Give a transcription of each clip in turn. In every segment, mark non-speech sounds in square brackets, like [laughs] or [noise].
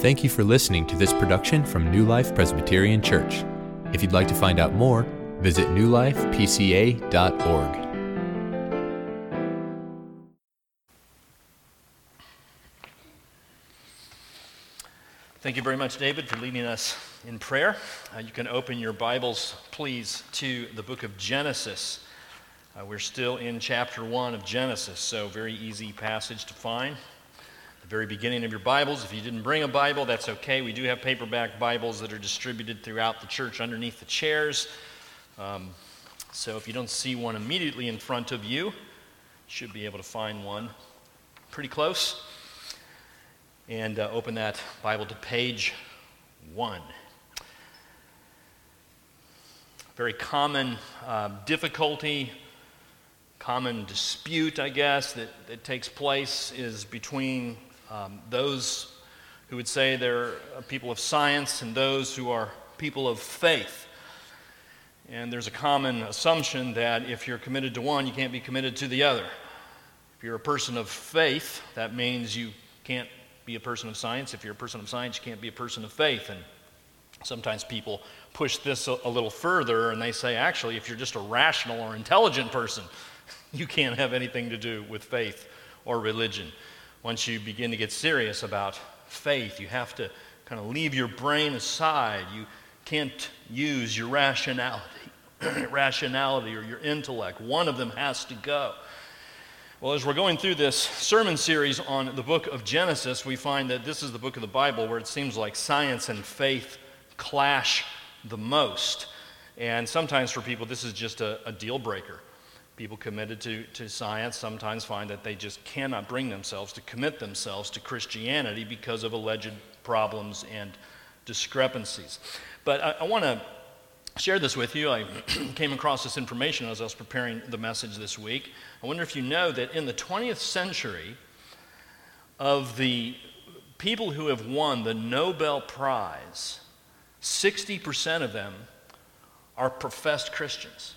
Thank you for listening to this production from New Life Presbyterian Church. If you'd like to find out more, visit newlifepca.org. Thank you very much, David, for leading us in prayer. Uh, you can open your Bibles, please, to the book of Genesis. Uh, we're still in chapter 1 of Genesis, so very easy passage to find. Very beginning of your Bibles. If you didn't bring a Bible, that's okay. We do have paperback Bibles that are distributed throughout the church underneath the chairs. Um, so if you don't see one immediately in front of you, you should be able to find one pretty close and uh, open that Bible to page one. Very common uh, difficulty, common dispute, I guess, that, that takes place is between um, those who would say they're people of science and those who are people of faith. And there's a common assumption that if you're committed to one, you can't be committed to the other. If you're a person of faith, that means you can't be a person of science. If you're a person of science, you can't be a person of faith. And sometimes people push this a, a little further and they say, actually, if you're just a rational or intelligent person, [laughs] you can't have anything to do with faith or religion. Once you begin to get serious about faith, you have to kind of leave your brain aside. You can't use your rationality, [clears throat] rationality or your intellect. One of them has to go. Well, as we're going through this sermon series on the book of Genesis, we find that this is the book of the Bible where it seems like science and faith clash the most. And sometimes for people, this is just a, a deal breaker. People committed to, to science sometimes find that they just cannot bring themselves to commit themselves to Christianity because of alleged problems and discrepancies. But I, I want to share this with you. I [clears throat] came across this information as I was preparing the message this week. I wonder if you know that in the 20th century, of the people who have won the Nobel Prize, 60% of them are professed Christians.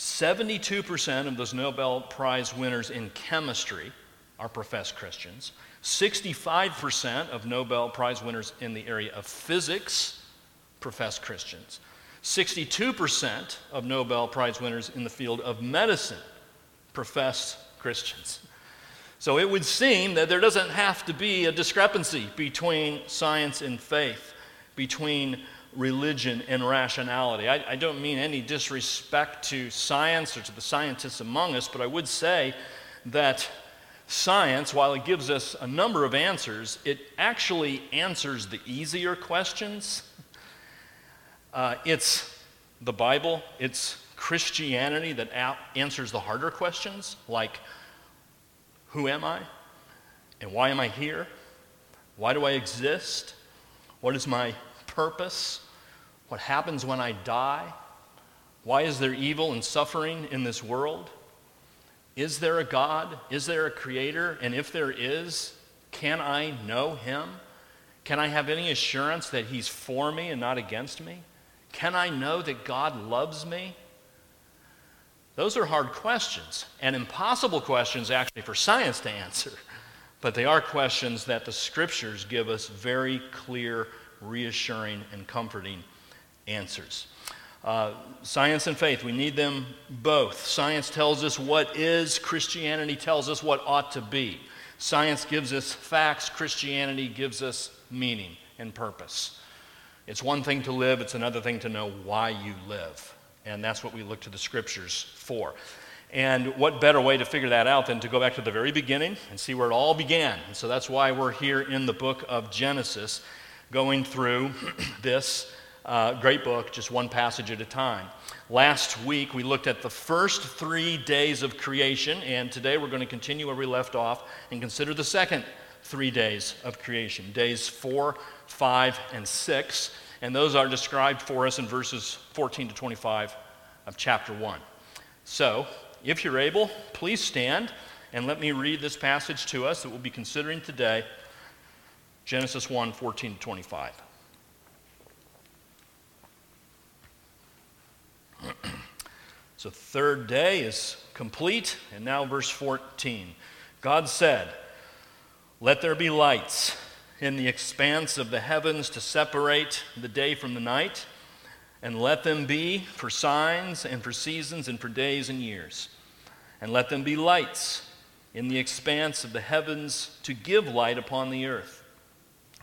72% of those Nobel Prize winners in chemistry are professed Christians. 65% of Nobel Prize winners in the area of physics profess Christians. 62% of Nobel Prize winners in the field of medicine profess Christians. So it would seem that there doesn't have to be a discrepancy between science and faith, between religion and rationality. I, I, don't mean any disrespect to science or to the scientists among us, but I would say that science, while it gives us a number of answers, it actually answers the easier questions uh, it's the Bible, it's Christianity that a- answers the harder questions, like who am I? And why am I here? Why do I exist? What is my purpose? What happens when I die? Why is there evil and suffering in this world? Is there a God? Is there a creator? And if there is, can I know him? Can I have any assurance that he's for me and not against me? Can I know that God loves me? Those are hard questions and impossible questions, actually, for science to answer. But they are questions that the scriptures give us very clear, reassuring, and comforting answers. Uh, science and faith, we need them both. Science tells us what is, Christianity tells us what ought to be. Science gives us facts, Christianity gives us meaning and purpose. It's one thing to live, it's another thing to know why you live. And that's what we look to the scriptures for. And what better way to figure that out than to go back to the very beginning and see where it all began? And so that's why we're here in the book of Genesis, going through [clears throat] this uh, great book, just one passage at a time. Last week, we looked at the first three days of creation, and today we're going to continue where we left off and consider the second three days of creation days four, 5, and 6. And those are described for us in verses 14 to 25 of chapter 1. So, if you're able, please stand and let me read this passage to us that we'll be considering today Genesis 1 14 to 25. [clears throat] so, third day is complete, and now verse 14. God said, Let there be lights in the expanse of the heavens to separate the day from the night, and let them be for signs and for seasons and for days and years. And let them be lights in the expanse of the heavens to give light upon the earth.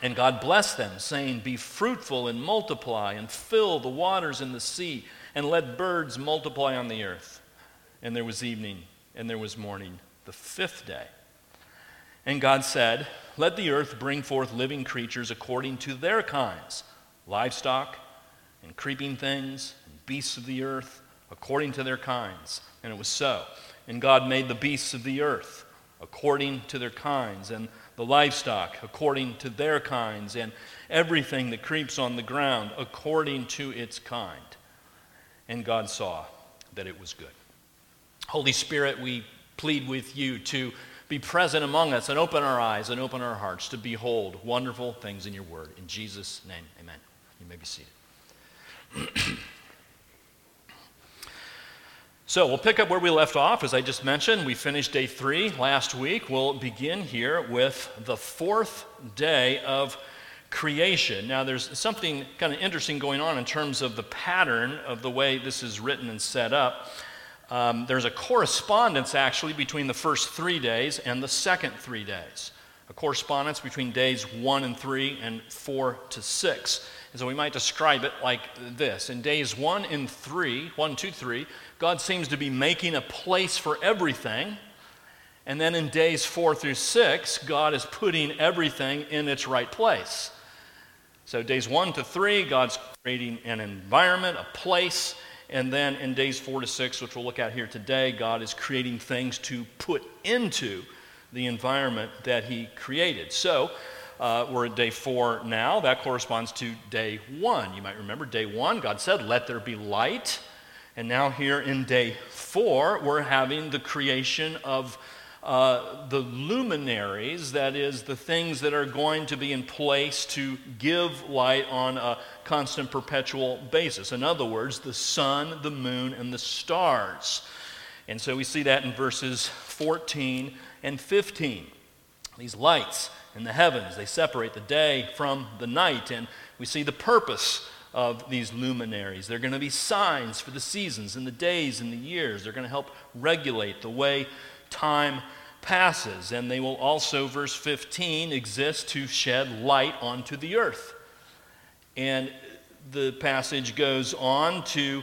And God blessed them, saying, Be fruitful and multiply, and fill the waters in the sea, and let birds multiply on the earth. And there was evening, and there was morning, the fifth day. And God said, Let the earth bring forth living creatures according to their kinds, livestock, and creeping things, and beasts of the earth, according to their kinds. And it was so. And God made the beasts of the earth according to their kinds, and the livestock according to their kinds, and everything that creeps on the ground according to its kind. And God saw that it was good. Holy Spirit, we plead with you to be present among us and open our eyes and open our hearts to behold wonderful things in your word. In Jesus' name, amen. You may be seated. [clears throat] So we'll pick up where we left off. As I just mentioned, we finished day three last week. We'll begin here with the fourth day of creation. Now, there's something kind of interesting going on in terms of the pattern of the way this is written and set up. Um, there's a correspondence actually between the first three days and the second three days. A correspondence between days one and three and four to six. And so we might describe it like this. In days one and three, one, two, three, God seems to be making a place for everything. And then in days four through six, God is putting everything in its right place. So, days one to three, God's creating an environment, a place. And then in days four to six, which we'll look at here today, God is creating things to put into the environment that He created. So, uh, we're at day four now. That corresponds to day one. You might remember day one, God said, Let there be light. And now, here in day four, we're having the creation of uh, the luminaries, that is, the things that are going to be in place to give light on a constant, perpetual basis. In other words, the sun, the moon, and the stars. And so we see that in verses 14 and 15. These lights in the heavens, they separate the day from the night, and we see the purpose of these luminaries. They're going to be signs for the seasons and the days and the years. They're going to help regulate the way time passes. And they will also, verse 15, exist to shed light onto the earth. And the passage goes on to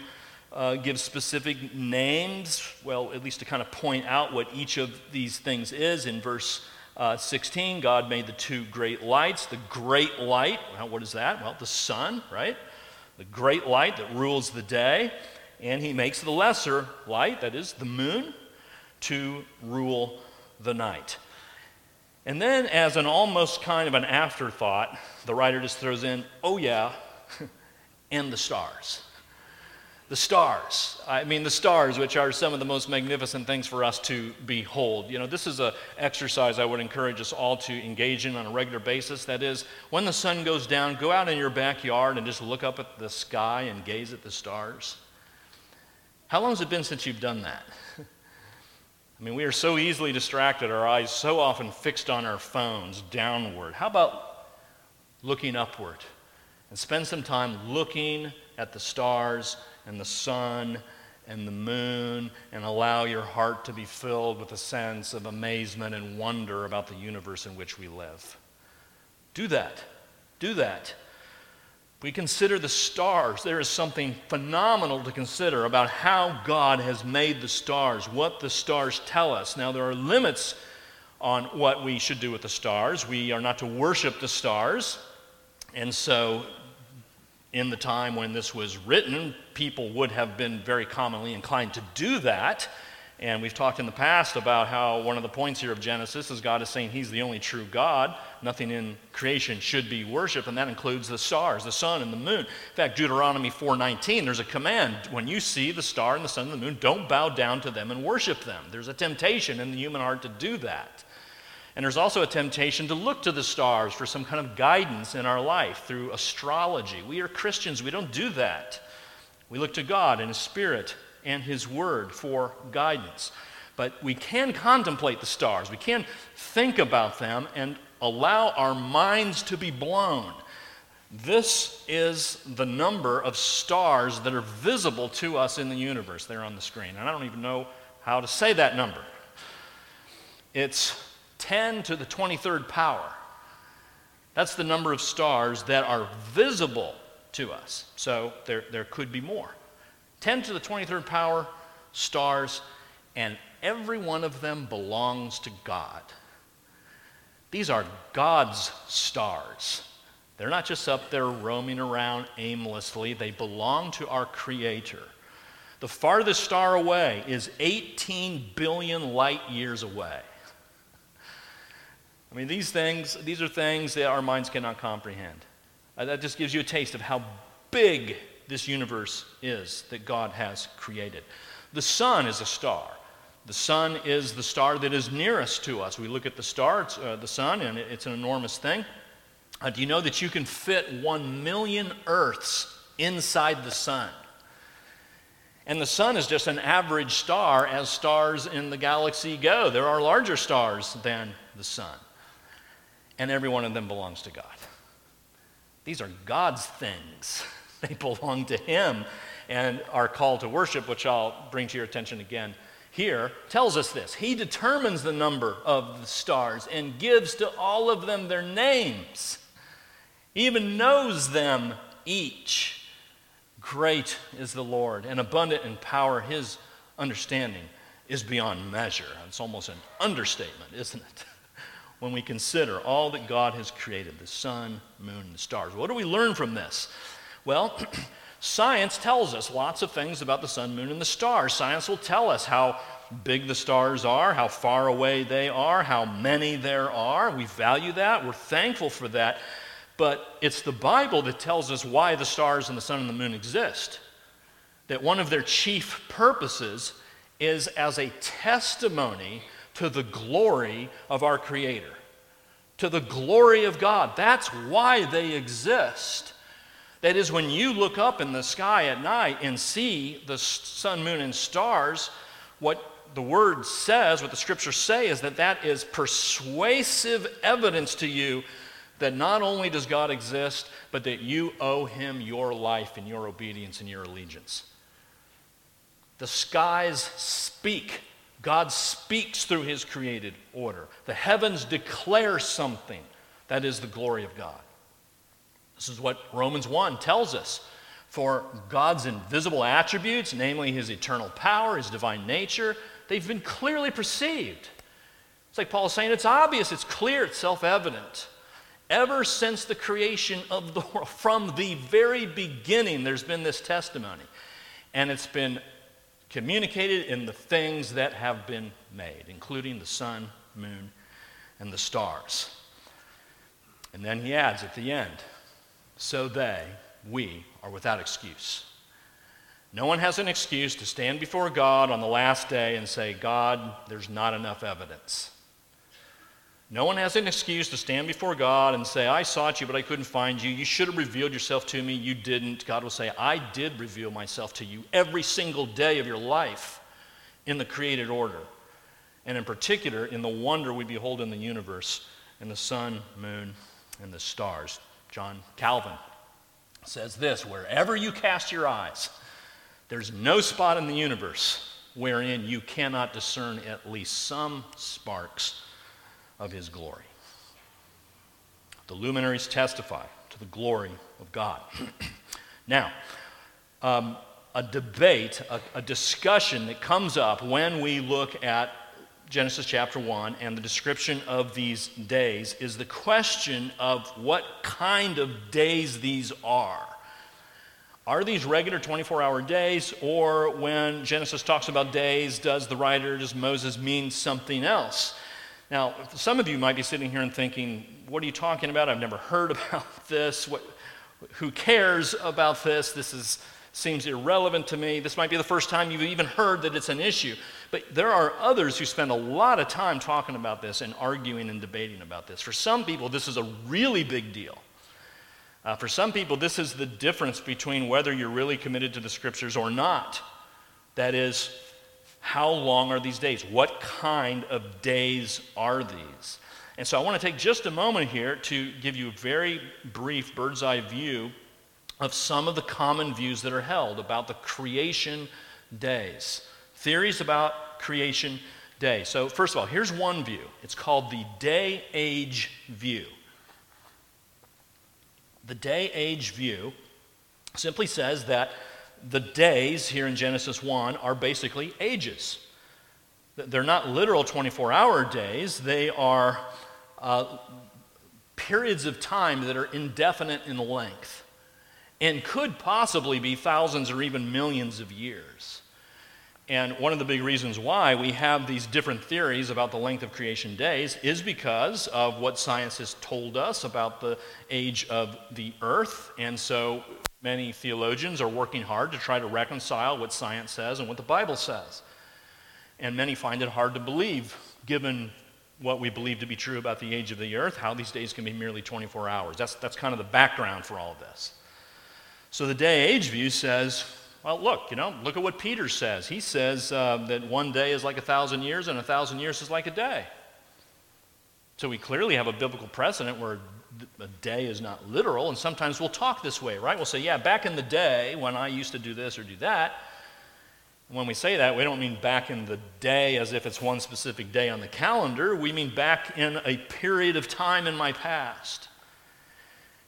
uh, give specific names, well, at least to kind of point out what each of these things is. In verse uh, 16, God made the two great lights. The great light, well, what is that? Well, the sun, right? The great light that rules the day, and he makes the lesser light, that is the moon, to rule the night. And then, as an almost kind of an afterthought, the writer just throws in, oh, yeah, [laughs] and the stars the stars. I mean, the stars, which are some of the most magnificent things for us to behold. You know, this is an exercise I would encourage us all to engage in on a regular basis. That is, when the sun goes down, go out in your backyard and just look up at the sky and gaze at the stars. How long has it been since you've done that? [laughs] I mean, we are so easily distracted, our eyes so often fixed on our phones downward. How about looking upward and spend some time looking at the stars and the sun and the moon and allow your heart to be filled with a sense of amazement and wonder about the universe in which we live. Do that. Do that. we consider the stars, there is something phenomenal to consider about how God has made the stars, what the stars tell us. Now, there are limits on what we should do with the stars. We are not to worship the stars. And so, in the time when this was written, people would have been very commonly inclined to do that. And we've talked in the past about how one of the points here of Genesis is God is saying He's the only true God. Nothing in creation should be worshiped, and that includes the stars, the sun, and the moon. In fact, Deuteronomy 4:19, there's a command: when you see the star and the sun and the moon, don't bow down to them and worship them. There's a temptation in the human heart to do that. And there's also a temptation to look to the stars for some kind of guidance in our life through astrology. We are Christians, we don't do that. We look to God and His Spirit and His Word for guidance. But we can contemplate the stars, we can think about them and allow our minds to be blown. This is the number of stars that are visible to us in the universe. They're on the screen. And I don't even know how to say that number. It's 10 to the 23rd power. That's the number of stars that are visible to us. So there, there could be more. 10 to the 23rd power stars, and every one of them belongs to God. These are God's stars. They're not just up there roaming around aimlessly, they belong to our Creator. The farthest star away is 18 billion light years away. I mean, these things, these are things that our minds cannot comprehend. Uh, that just gives you a taste of how big this universe is that God has created. The sun is a star. The sun is the star that is nearest to us. We look at the star, uh, the sun, and it's an enormous thing. Uh, do you know that you can fit one million Earths inside the sun? And the sun is just an average star as stars in the galaxy go. There are larger stars than the sun. And every one of them belongs to God. These are God's things. [laughs] They belong to Him. And our call to worship, which I'll bring to your attention again here, tells us this. He determines the number of the stars and gives to all of them their names. He even knows them each. Great is the Lord, and abundant in power. His understanding is beyond measure. It's almost an understatement, isn't it? [laughs] when we consider all that God has created the sun, moon, and the stars. What do we learn from this? Well, [clears throat] science tells us lots of things about the sun, moon, and the stars. Science will tell us how big the stars are, how far away they are, how many there are. We value that, we're thankful for that. But it's the Bible that tells us why the stars and the sun and the moon exist. That one of their chief purposes is as a testimony to the glory of our Creator, to the glory of God. That's why they exist. That is, when you look up in the sky at night and see the sun, moon, and stars, what the word says, what the scriptures say, is that that is persuasive evidence to you that not only does God exist, but that you owe him your life and your obedience and your allegiance. The skies speak. God speaks through his created order. The heavens declare something. That is the glory of God. This is what Romans 1 tells us. For God's invisible attributes, namely his eternal power, his divine nature, they've been clearly perceived. It's like Paul saying it's obvious, it's clear, it's self evident. Ever since the creation of the world, [laughs] from the very beginning, there's been this testimony. And it's been communicated in the things that have been made, including the sun, moon, and the stars. And then he adds at the end, so they, we, are without excuse. No one has an excuse to stand before God on the last day and say, God, there's not enough evidence. No one has an excuse to stand before God and say, I sought you, but I couldn't find you. You should have revealed yourself to me. You didn't. God will say, I did reveal myself to you every single day of your life in the created order. And in particular, in the wonder we behold in the universe, in the sun, moon, and the stars. John Calvin says this wherever you cast your eyes, there's no spot in the universe wherein you cannot discern at least some sparks of his glory. The luminaries testify to the glory of God. [clears throat] now, um, a debate, a, a discussion that comes up when we look at Genesis chapter 1 and the description of these days is the question of what kind of days these are. Are these regular 24 hour days, or when Genesis talks about days, does the writer, does Moses mean something else? Now, some of you might be sitting here and thinking, what are you talking about? I've never heard [laughs] about this. What, who cares about this? This is, seems irrelevant to me. This might be the first time you've even heard that it's an issue. But there are others who spend a lot of time talking about this and arguing and debating about this. For some people, this is a really big deal. Uh, for some people, this is the difference between whether you're really committed to the scriptures or not. That is, how long are these days? What kind of days are these? And so I want to take just a moment here to give you a very brief bird's eye view of some of the common views that are held about the creation days. Theories about creation day. So, first of all, here's one view. It's called the day age view. The day age view simply says that the days here in Genesis 1 are basically ages. They're not literal 24 hour days, they are uh, periods of time that are indefinite in length and could possibly be thousands or even millions of years. And one of the big reasons why we have these different theories about the length of creation days is because of what science has told us about the age of the earth. And so many theologians are working hard to try to reconcile what science says and what the Bible says. And many find it hard to believe, given what we believe to be true about the age of the earth, how these days can be merely 24 hours. That's, that's kind of the background for all of this. So the day age view says well, look, you know, look at what Peter says. He says uh, that one day is like a thousand years and a thousand years is like a day. So we clearly have a biblical precedent where a day is not literal, and sometimes we'll talk this way, right? We'll say, yeah, back in the day when I used to do this or do that. When we say that, we don't mean back in the day as if it's one specific day on the calendar. We mean back in a period of time in my past.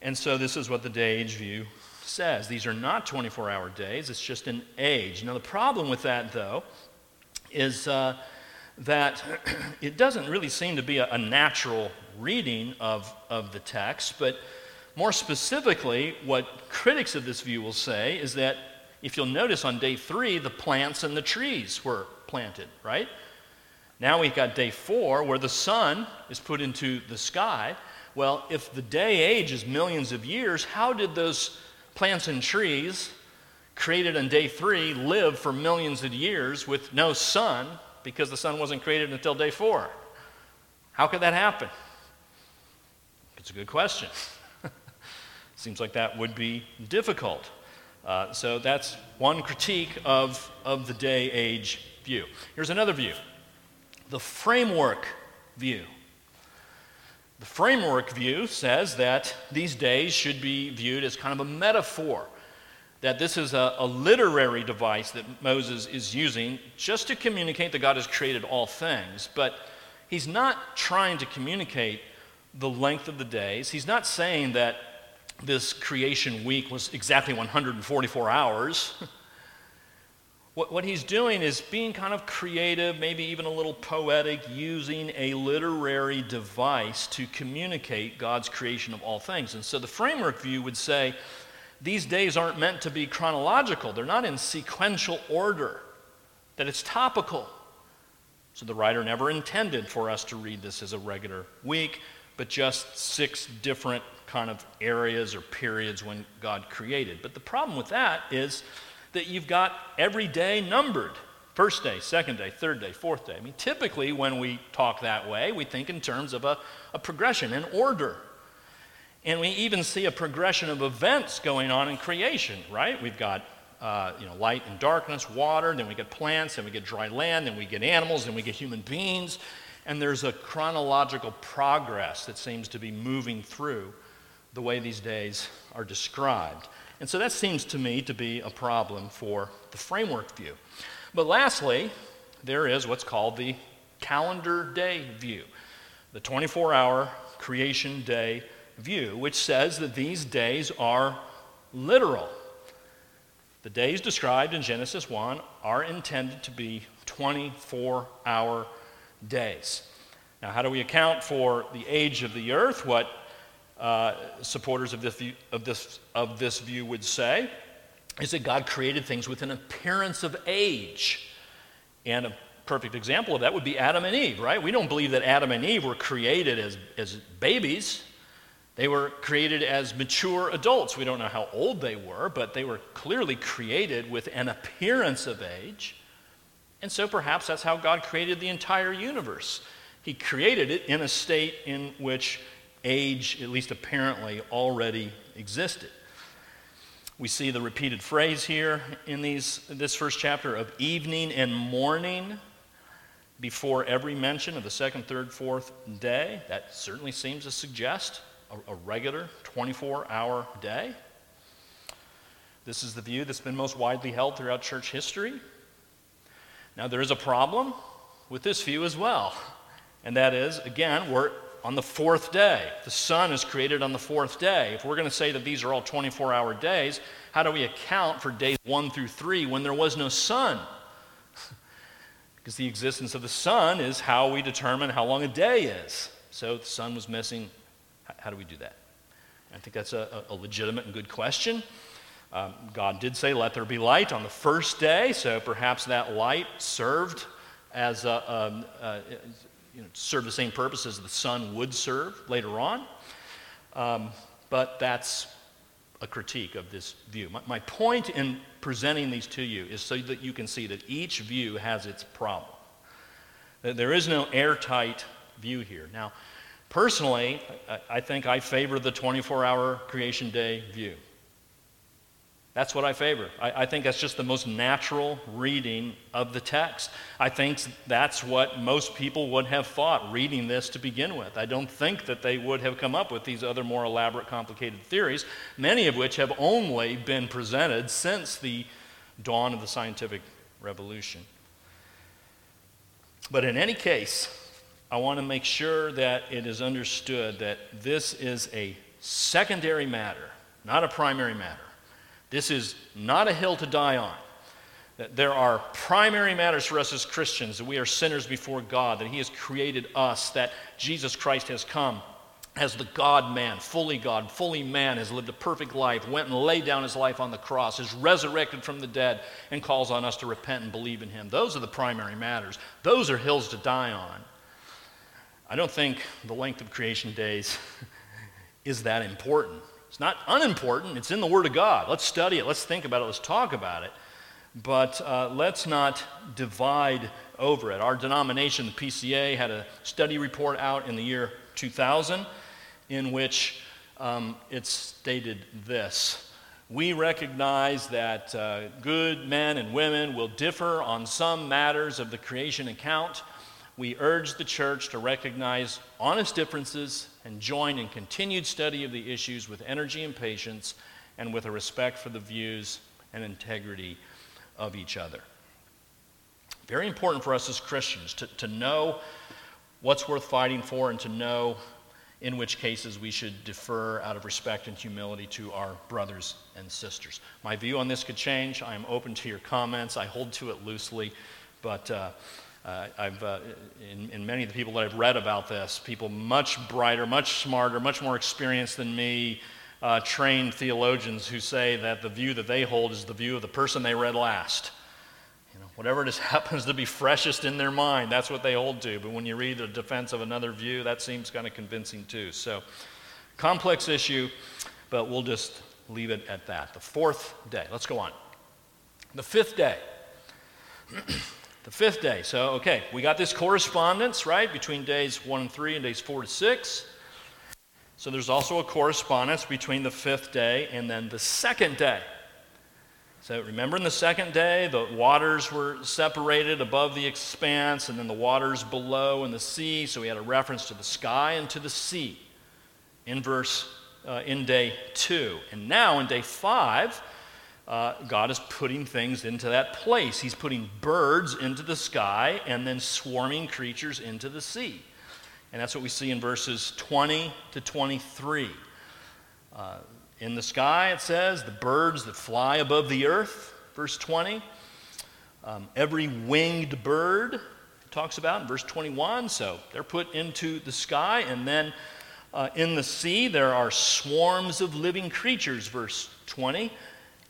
And so this is what the day age view says. These are not 24 hour days, it's just an age. Now, the problem with that, though, is uh, that it doesn't really seem to be a, a natural reading of, of the text, but more specifically, what critics of this view will say is that if you'll notice on day three, the plants and the trees were planted, right? Now we've got day four where the sun is put into the sky. Well, if the day age is millions of years, how did those plants and trees created on day three live for millions of years with no sun because the sun wasn't created until day four. How could that happen? It's a good question. [laughs] Seems like that would be difficult. Uh, so that's one critique of, of the day age view. Here's another view the framework view. The framework view says that these days should be viewed as kind of a metaphor, that this is a, a, literary device that Moses is using just to communicate that God has created all things, but he's not trying to communicate the length of the days. He's not saying that this creation week was exactly 144 hours. [laughs] What, what he's doing is being kind of creative, maybe even a little poetic, using a literary device to communicate God's creation of all things. And so the framework view would say these days aren't meant to be chronological, they're not in sequential order, that it's topical. So the writer never intended for us to read this as a regular week, but just six different kind of areas or periods when God created. But the problem with that is that you've got every day numbered first day, second day, third day, fourth day. I mean, typically when we talk that way, we think in terms of a, a progression, an order. And we even see a progression of events going on in creation, right? We've got uh, you know, light and darkness, water, then we get plants, then we get dry land, then we get animals, then we get human beings. And there's a chronological progress that seems to be moving through the way these days are described. And so that seems to me to be a problem for the framework view. But lastly, there is what's called the calendar day view, the 24 hour creation day view, which says that these days are literal. The days described in Genesis 1 are intended to be 24 hour days. Now, how do we account for the age of the earth? What uh, supporters of this, view, of, this, of this view would say is that God created things with an appearance of age. And a perfect example of that would be Adam and Eve, right? We don't believe that Adam and Eve were created as, as babies. They were created as mature adults. We don't know how old they were, but they were clearly created with an appearance of age. And so perhaps that's how God created the entire universe. He created it in a state in which age, at least apparently, already existed. We see the repeated phrase here in these, this first chapter of evening and morning before every mention of the second, third, fourth day. That certainly seems to suggest a, a regular 24 hour day. This is the view that's been most widely held throughout church history. Now, there is a problem with this view as well, and that is, again, we're on the fourth day. The sun is created on the fourth day. If we're going to say that these are all 24 hour days, how do we account for days one through three when there was no sun? [laughs] because the existence of the sun is how we determine how long a day is. So the sun was missing. How do we do that? I think that's a, a legitimate and good question. Um, God did say, Let there be light on the first day, so perhaps that light served as a, um, uh, you know, serve the same purpose as the sun would serve later on. Um, but that's a critique of this view. My, my point in presenting these to you is so that you can see that each view has its problem. There is no airtight view here. Now, personally, I, think I favor the 24 hour creation day view. That's what I favor. I, I, think that's just the most natural reading of the text. I think that's what most people would have thought reading this to begin with. I don't think that they would have come up with these other more elaborate, complicated theories, many of which have only been presented since the dawn of the scientific revolution. But in any case, I want to make sure that it is understood that this is a secondary matter, not a primary matter. This is not a hill to die on. That there are primary matters for us as Christians that we are sinners before God, that He has created us, that Jesus Christ has come as the God man, fully God, fully man, has lived a perfect life, went and laid down his life on the cross, is resurrected from the dead, and calls on us to repent and believe in Him. Those are the primary matters. Those are hills to die on. I don't think the length of creation days [laughs] is that important. It's not unimportant, it's in the Word of God. Let's study it, let's think about it, let's talk about it. But uh, let's not divide over it. Our denomination, the PCA, had a study report out in the year 2000 in which um, it stated this We recognize that uh, good men and women will differ on some matters of the creation account. We urge the church to recognize honest differences and join in continued study of the issues with energy and patience and with a respect for the views and integrity of each other. Very important for us as Christians to, to know what's worth fighting for and to know in which cases we should defer out of respect and humility to our brothers and sisters. My view on this could change. I am open to your comments. I hold to it loosely, but uh, uh, I've, uh, in, in, many of the people that I've read about this, people much brighter, much smarter, much more experienced than me, uh, trained theologians who say that the view that they hold is the view of the person they read last. You know, whatever just [laughs] happens to be freshest in their mind, that's what they hold to. But when you read the defense of another view, that seems kind of convincing too. So, complex issue, but we'll just leave it at that. The fourth day. Let's go on. The fifth day. [clears throat] the fifth day. So, okay, we got this correspondence, right, between days one and three and days four to six. So, there's also a correspondence between the fifth day and then the second day. So, remember in the second day, the waters were separated above the expanse, and then the waters below in the sea. So, we had a reference to the sky and to the sea in verse, uh, in day two. And now in day five, uh, God is putting things into that place. He's putting birds into the sky and then swarming creatures into the sea. And that's what we see in verses 20 to 23. Uh, in the sky, it says, the birds that fly above the earth, verse 20. Um, every winged bird, it talks about in verse 21. So they're put into the sky. And then uh, in the sea, there are swarms of living creatures, verse 20.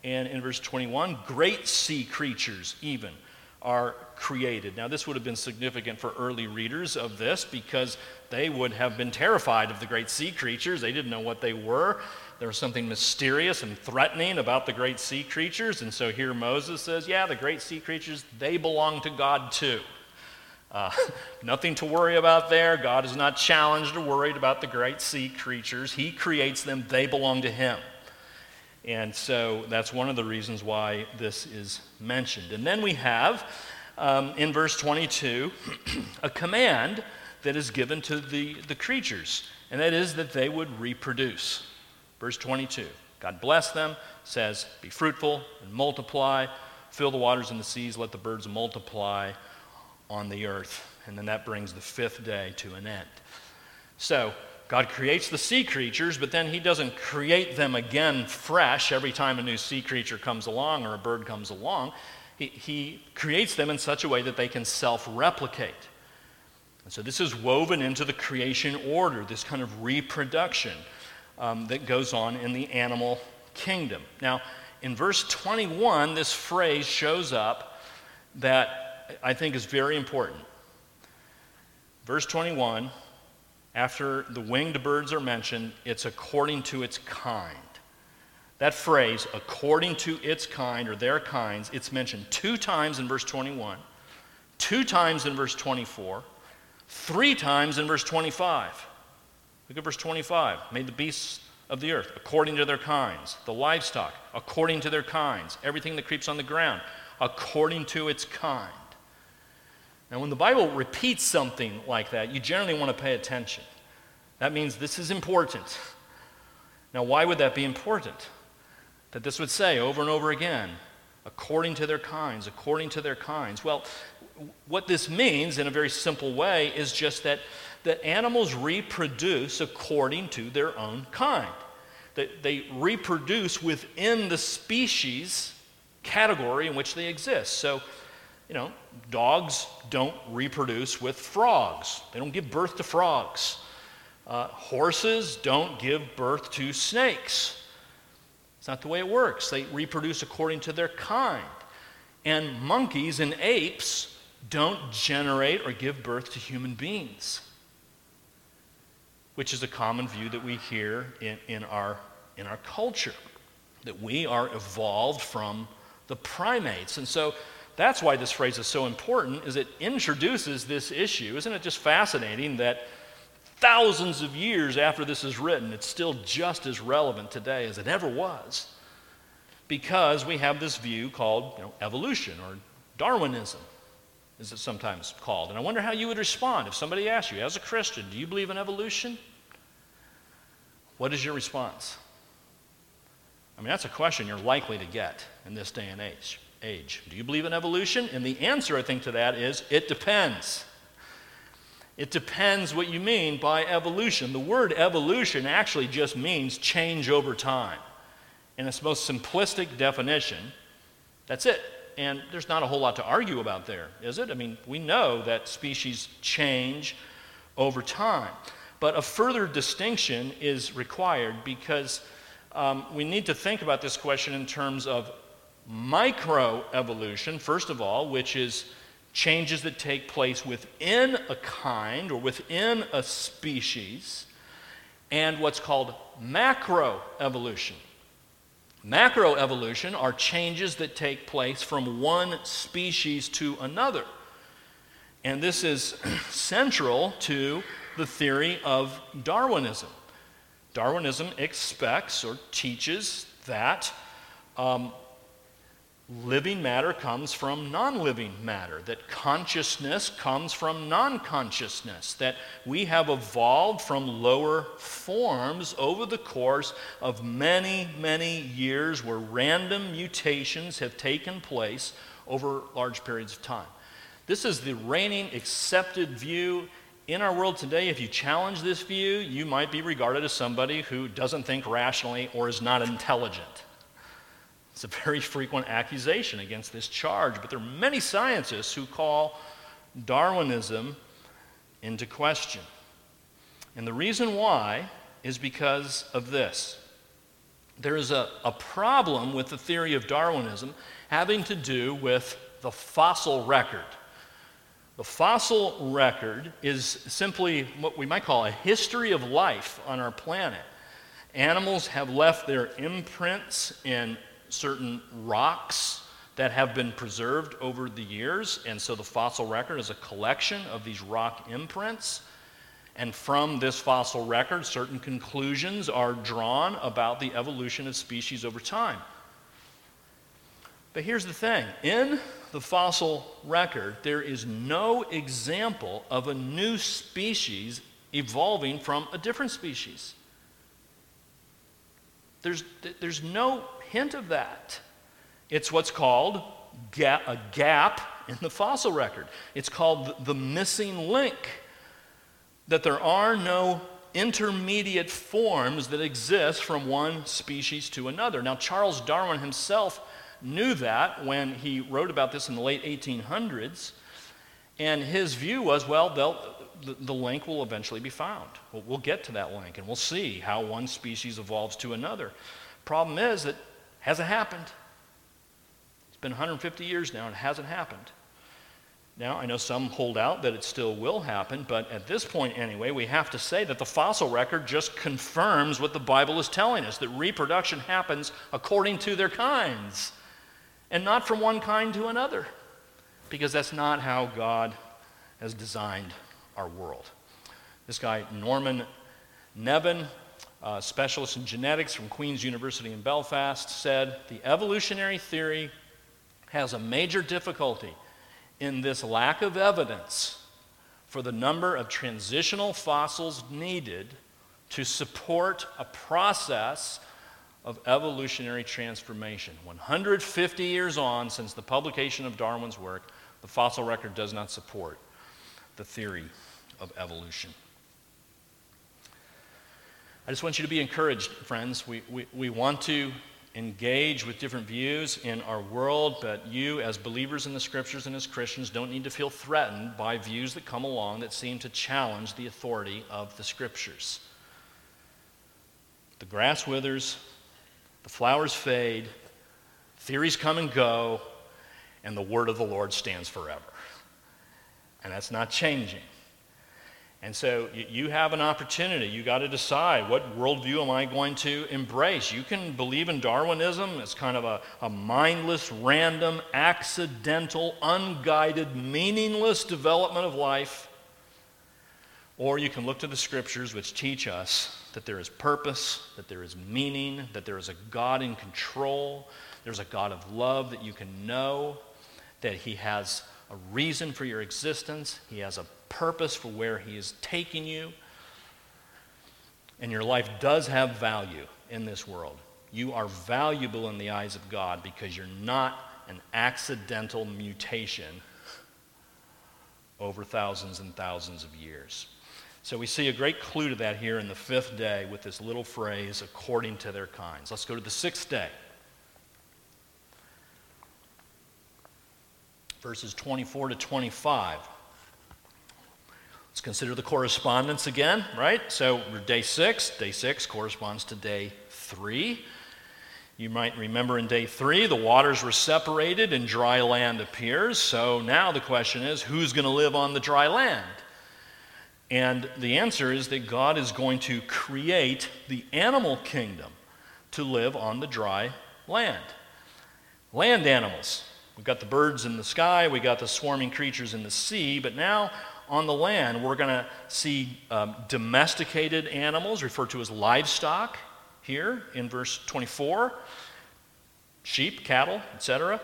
And in verse 21, great sea creatures even are created. Now, this would have been significant for early readers of this because they would have been terrified of the great sea creatures. They didn't know what they were. There was something mysterious and threatening about the great sea creatures. And so here Moses says, Yeah, the great sea creatures, they belong to God too. Uh, [laughs] nothing to worry about there. God is not challenged or worried about the great sea creatures. He creates them, they belong to Him. And so that's one of the reasons why this is mentioned. And then we have um, in verse 22 [clears throat] a command that is given to the, the creatures, and that is that they would reproduce. Verse 22 God bless them, says, Be fruitful and multiply, fill the waters and the seas, let the birds multiply on the earth. And then that brings the fifth day to an end. So, God creates the sea creatures, but then He doesn't create them again fresh every time a new sea creature comes along or a bird comes along. He, he creates them in such a way that they can self replicate. And so this is woven into the creation order, this kind of reproduction um, that goes on in the animal kingdom. Now, in verse 21, this phrase shows up that I think is very important. Verse 21, after the winged birds are mentioned, it's according to its kind. That phrase, according to its kind or their kinds, it's mentioned two times in verse 21, two times in verse 24, three times in verse 25. Look at verse 25. Made the beasts of the earth according to their kinds, the livestock according to their kinds, everything that creeps on the ground according to its kind. Now, when the Bible repeats something like that, you generally want to pay attention. That means this is important. Now, why would that be important? That this would say over and over again, according to their kinds, according to their kinds. Well, what this means in a very simple way is just that that animals reproduce according to their own kind. That they reproduce within the species category in which they exist. So, you know, dogs don't reproduce with frogs, they don't give birth to frogs. Uh, horses don't give birth to snakes. It's not the way it works. They reproduce according to their kind. And monkeys and apes don't generate or give birth to human beings which is a common view that we hear in, in, our, in our culture, that we are evolved from the primates. And so that's why this phrase is so important, is it introduces this issue. Isn't it just fascinating that thousands of years after this is written, it's still just as relevant today as it ever was? Because we have this view called you know, evolution or Darwinism is it sometimes called. And I wonder how you would respond if somebody asked you, as a Christian, do you believe in evolution? What is your response? I mean, that's a question you're likely to get in this day and age. Age. Do you believe in evolution? And the answer, I think, to that is it depends. It depends what you mean by evolution. The word evolution actually just means change over time. In its most simplistic definition, that's it and there's not a whole lot to argue about there, is it? I mean, we know that species change over time. But a further distinction is required because um, we need to think about this question in terms of microevolution, first of all, which is changes that take place within a kind or within a species, and what's called macroevolution. Macroevolution are changes that take place from one species to another. And this is [clears throat] central to the theory of Darwinism. Darwinism expects or teaches that um, living matter comes from non living matter, that consciousness comes from non consciousness, that we have evolved from lower forms over the course of many, many years where random mutations have taken place over large periods of time. This is the reigning accepted view in our world today, if you challenge this view, you might be regarded as somebody who doesn't think rationally or is not intelligent. It's a very frequent accusation against this charge, but there are many scientists who call Darwinism into question. And the reason why is because of this. There is a, a problem with the theory of Darwinism having to do with the fossil record. The fossil record is simply what we might call a history of life on our planet. Animals have left their imprints in certain rocks that have been preserved over the years, and so the fossil record is a collection of these rock imprints. And from this fossil record, certain conclusions are drawn about the evolution of species over time. But here's the thing in the fossil record, there is no example of a new species evolving from a different species. There's, there's no hint of that. It's what's called a gap in the fossil record. It's called the missing link, that there are no intermediate forms that exist from one species to another. Now, Charles Darwin himself knew that when he wrote about this in the late 1800s. And his view was well, the, the link will eventually be found. We'll, we'll get to that link and we'll see how one species evolves to another. Problem is that hasn't happened. It's been 150 years now and it hasn't happened. Now, I know some hold out that it still will happen, but at this point anyway, we have to say that the fossil record just confirms what the Bible is telling us that reproduction happens according to their kinds and not from one kind to another, because that's not how God has designed our world. This guy, Norman Nevin, a specialist in genetics from Queen's University in Belfast, said the evolutionary theory has a major difficulty in this lack of evidence for the number of transitional fossils needed to support a process of evolutionary transformation. 150 years on since the publication of Darwin's work, the fossil record does not support the theory of evolution. I just want you to be encouraged, friends. We, we, we want to engage with different views in our world, but you, as believers in the scriptures and as Christians, don't need to feel threatened by views that come along that seem to challenge the authority of the scriptures. The grass withers, the flowers fade, theories come and go, and the word of the Lord stands forever. And that's not changing. And so you have an opportunity. You got to decide what worldview am I going to embrace? You can believe in Darwinism as kind of a, a mindless, random, accidental, unguided, meaningless development of life. Or you can look to the scriptures, which teach us that there is purpose, that there is meaning, that there is a God in control, there's a God of love that you can know, that He has a reason for your existence, He has a purpose for where He is taking you. And your life does have value in this world. You are valuable in the eyes of God because you're not an accidental mutation over thousands and thousands of years. So we see a great clue to that here in the fifth day with this little phrase, according to their kinds. Let's go to the sixth day. Verses 24 to 25. Let's consider the correspondence again, right? So we're day six. Day six corresponds to day three. You might remember in day three, the waters were separated and dry land appears. So now the question is who's going to live on the dry land? And the answer is that God is going to create the animal kingdom to live on the dry land. Land animals. We've got the birds in the sky, We've got the swarming creatures in the sea, but now on the land, we're going to see um, domesticated animals referred to as livestock here in verse 24 sheep, cattle, etc.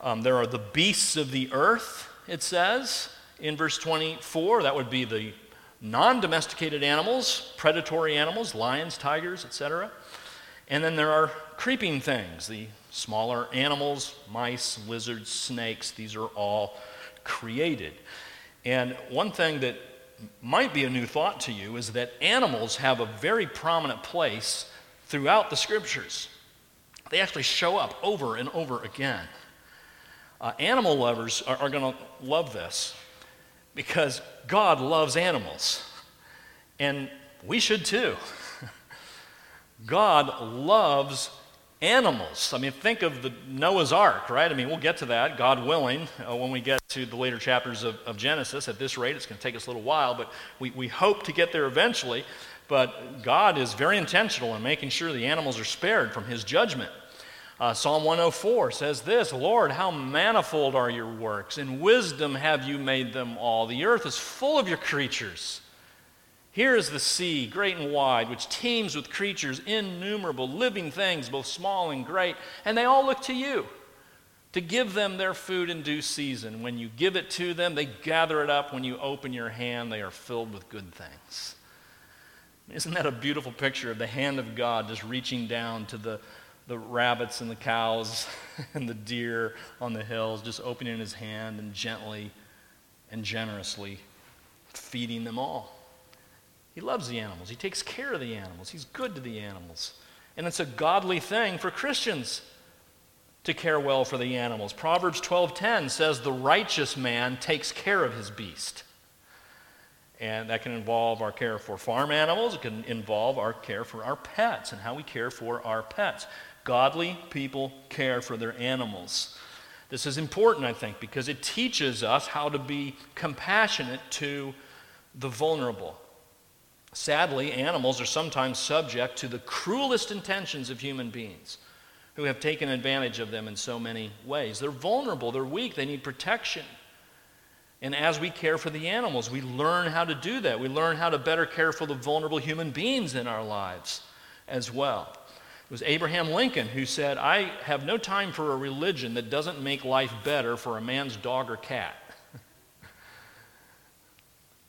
Um, there are the beasts of the earth, it says in verse 24. That would be the non domesticated animals, predatory animals, lions, tigers, etc. And then there are creeping things, the smaller animals, mice, lizards, snakes, these are all created. And one thing that might be a new thought to you is that animals have a very prominent place throughout the scriptures. They actually show up over and over again. Uh, animal lovers are, are going to love this because God loves animals. And we should too. [laughs] God loves animals. I mean, think of the Noah's Ark, right? I mean, we'll get to that, God willing, uh, when we get to the later chapters of, of Genesis. At this rate, it's going to take us a little while, but we, we hope to get there eventually. But God is very intentional in making sure the animals are spared from his judgment. Uh, Psalm 104 says this Lord, how manifold are your works! In wisdom have you made them all. The earth is full of your creatures. Here is the sea, great and wide, which teems with creatures innumerable, living things, both small and great, and they all look to you to give them their food in due season. When you give it to them, they gather it up. When you open your hand, they are filled with good things. Isn't that a beautiful picture of the hand of God just reaching down to the, the rabbits and the cows [laughs] and the deer on the hills, just opening his hand and gently and generously feeding them all? He loves the animals. He takes care of the animals. He's good to the animals. And it's a godly thing for Christians to care well for the animals. Proverbs 12:10 says the righteous man takes care of his beast. And that can involve our care for farm animals, it can involve our care for our pets and how we care for our pets. Godly people care for their animals. This is important, I think, because it teaches us how to be compassionate to the vulnerable. Sadly, animals are sometimes subject to the cruelest intentions of human beings who have taken advantage of them in so many ways. They're vulnerable, they're weak, they need protection. And as we care for the animals, we learn how to do that. We learn how to better care for the vulnerable human beings in our lives as well. It was Abraham Lincoln who said, I have no time for a religion that doesn't make life better for a man's dog or cat.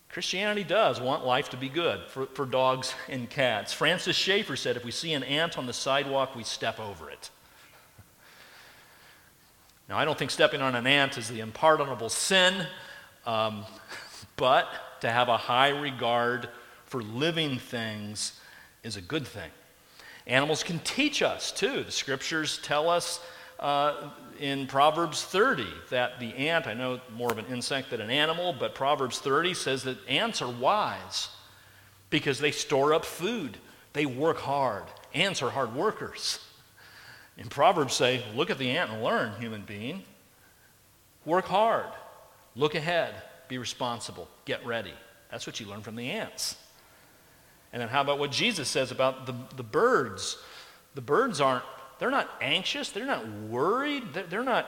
Christianity does want life to be good for, for dogs and cats. Francis Schaeffer said if we see an ant on the sidewalk, we step over it. Now, I don't think stepping on an ant is the unpardonable sin, um, but to have a high regard for living things is a good thing. Animals can teach us, too. The scriptures tell us uh, in Proverbs 30 that the ant, I know more of an insect than an animal, but Proverbs 30 says that ants are wise because they store up food, they work hard. Ants are hard workers. And Proverbs say, look at the ant and learn, human being. Work hard, look ahead, be responsible, get ready. That's what you learn from the ants. And then how about what Jesus says about the, the birds? The birds aren't they're not anxious. They're not worried. They're not,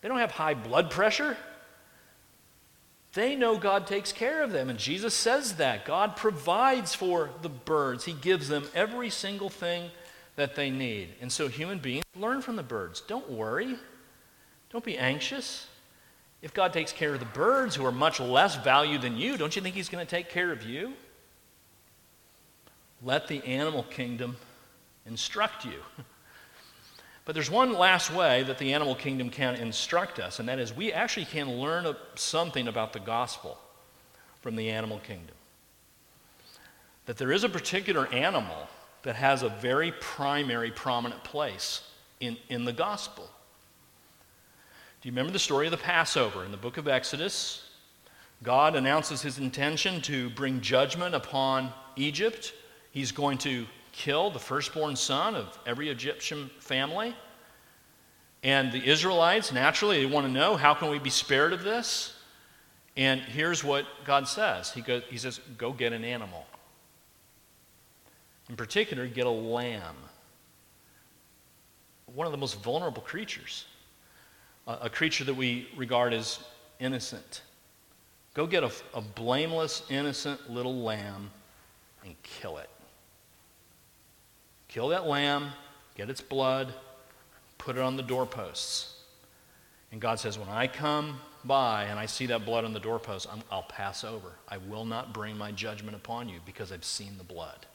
they don't have high blood pressure. They know God takes care of them. And Jesus says that. God provides for the birds, He gives them every single thing that they need. And so human beings learn from the birds. Don't worry. Don't be anxious. If God takes care of the birds who are much less valued than you, don't you think He's going to take care of you? Let the animal kingdom instruct you. [laughs] But there's one last way that the animal kingdom can instruct us, and that is we actually can learn something about the gospel from the animal kingdom. That there is a particular animal that has a very primary, prominent place in, in the gospel. Do you remember the story of the Passover in the book of Exodus? God announces his intention to bring judgment upon Egypt. He's going to kill the firstborn son of every Egyptian family. And the Israelites, naturally, they want to know how can we be spared of this? And here's what God says He, goes, he says, Go get an animal. In particular, get a lamb. One of the most vulnerable creatures, a, a creature that we regard as innocent. Go get a, a blameless, innocent little lamb and kill it. Kill that lamb, get its blood, put it on the doorposts. And God says, When I come by and I see that blood on the doorpost, i will pass over. I will not bring my judgment upon you because I've seen the blood.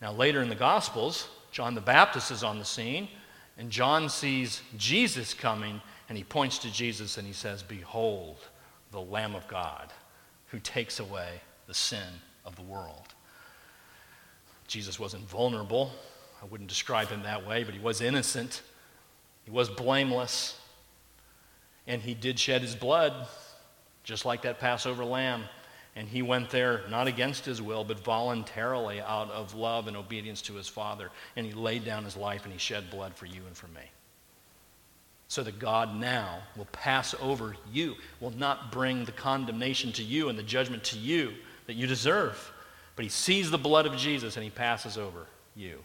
Now, later in the Gospels, John the Baptist is on the scene, and John sees Jesus coming, and he points to Jesus and he says, Behold, the Lamb of God who takes away the sin of the world. Jesus wasn't vulnerable. I wouldn't describe him that way, but he was innocent. He was blameless. And he did shed his blood, just like that Passover lamb. And he went there not against his will, but voluntarily out of love and obedience to his Father. And he laid down his life and he shed blood for you and for me. So that God now will pass over you, will not bring the condemnation to you and the judgment to you that you deserve. But he sees the blood of Jesus and he passes over you.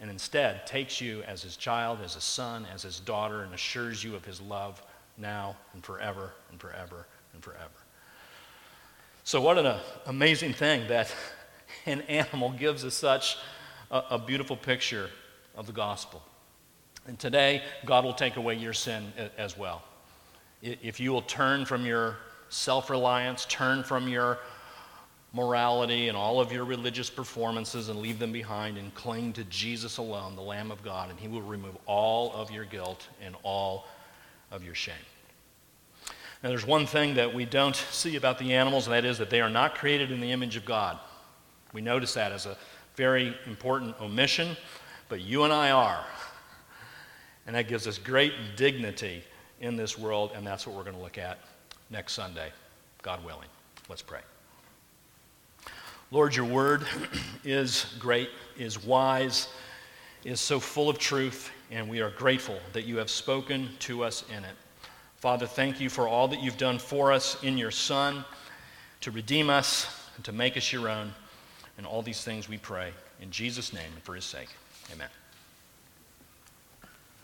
And instead takes you as his child, as his son, as his daughter, and assures you of his love now and forever and forever and forever. So, what an uh, amazing thing that [laughs] an animal gives us such a, a beautiful picture of the gospel. And today, God will take away your sin as well. If you will turn from your self reliance, turn from your morality and all of your religious performances and leave them behind and cling to Jesus alone, the Lamb of God, and He will remove all of your guilt and all of your shame. Now, there's one thing that we don't see about the animals, and that is that they are not created in the image of God. We notice that as a very important omission, but you and I are. And that gives us great dignity in this world, and that's what we're going to look at next Sunday, God willing. Let's pray. Lord, your word [clears throat] is great, is wise, is so full of truth, and we are grateful that you have spoken to us in it. Father, thank you for all that you've done for us in your Son to redeem us and to make us your own. And all these things we pray in Jesus' name and for his sake. Amen.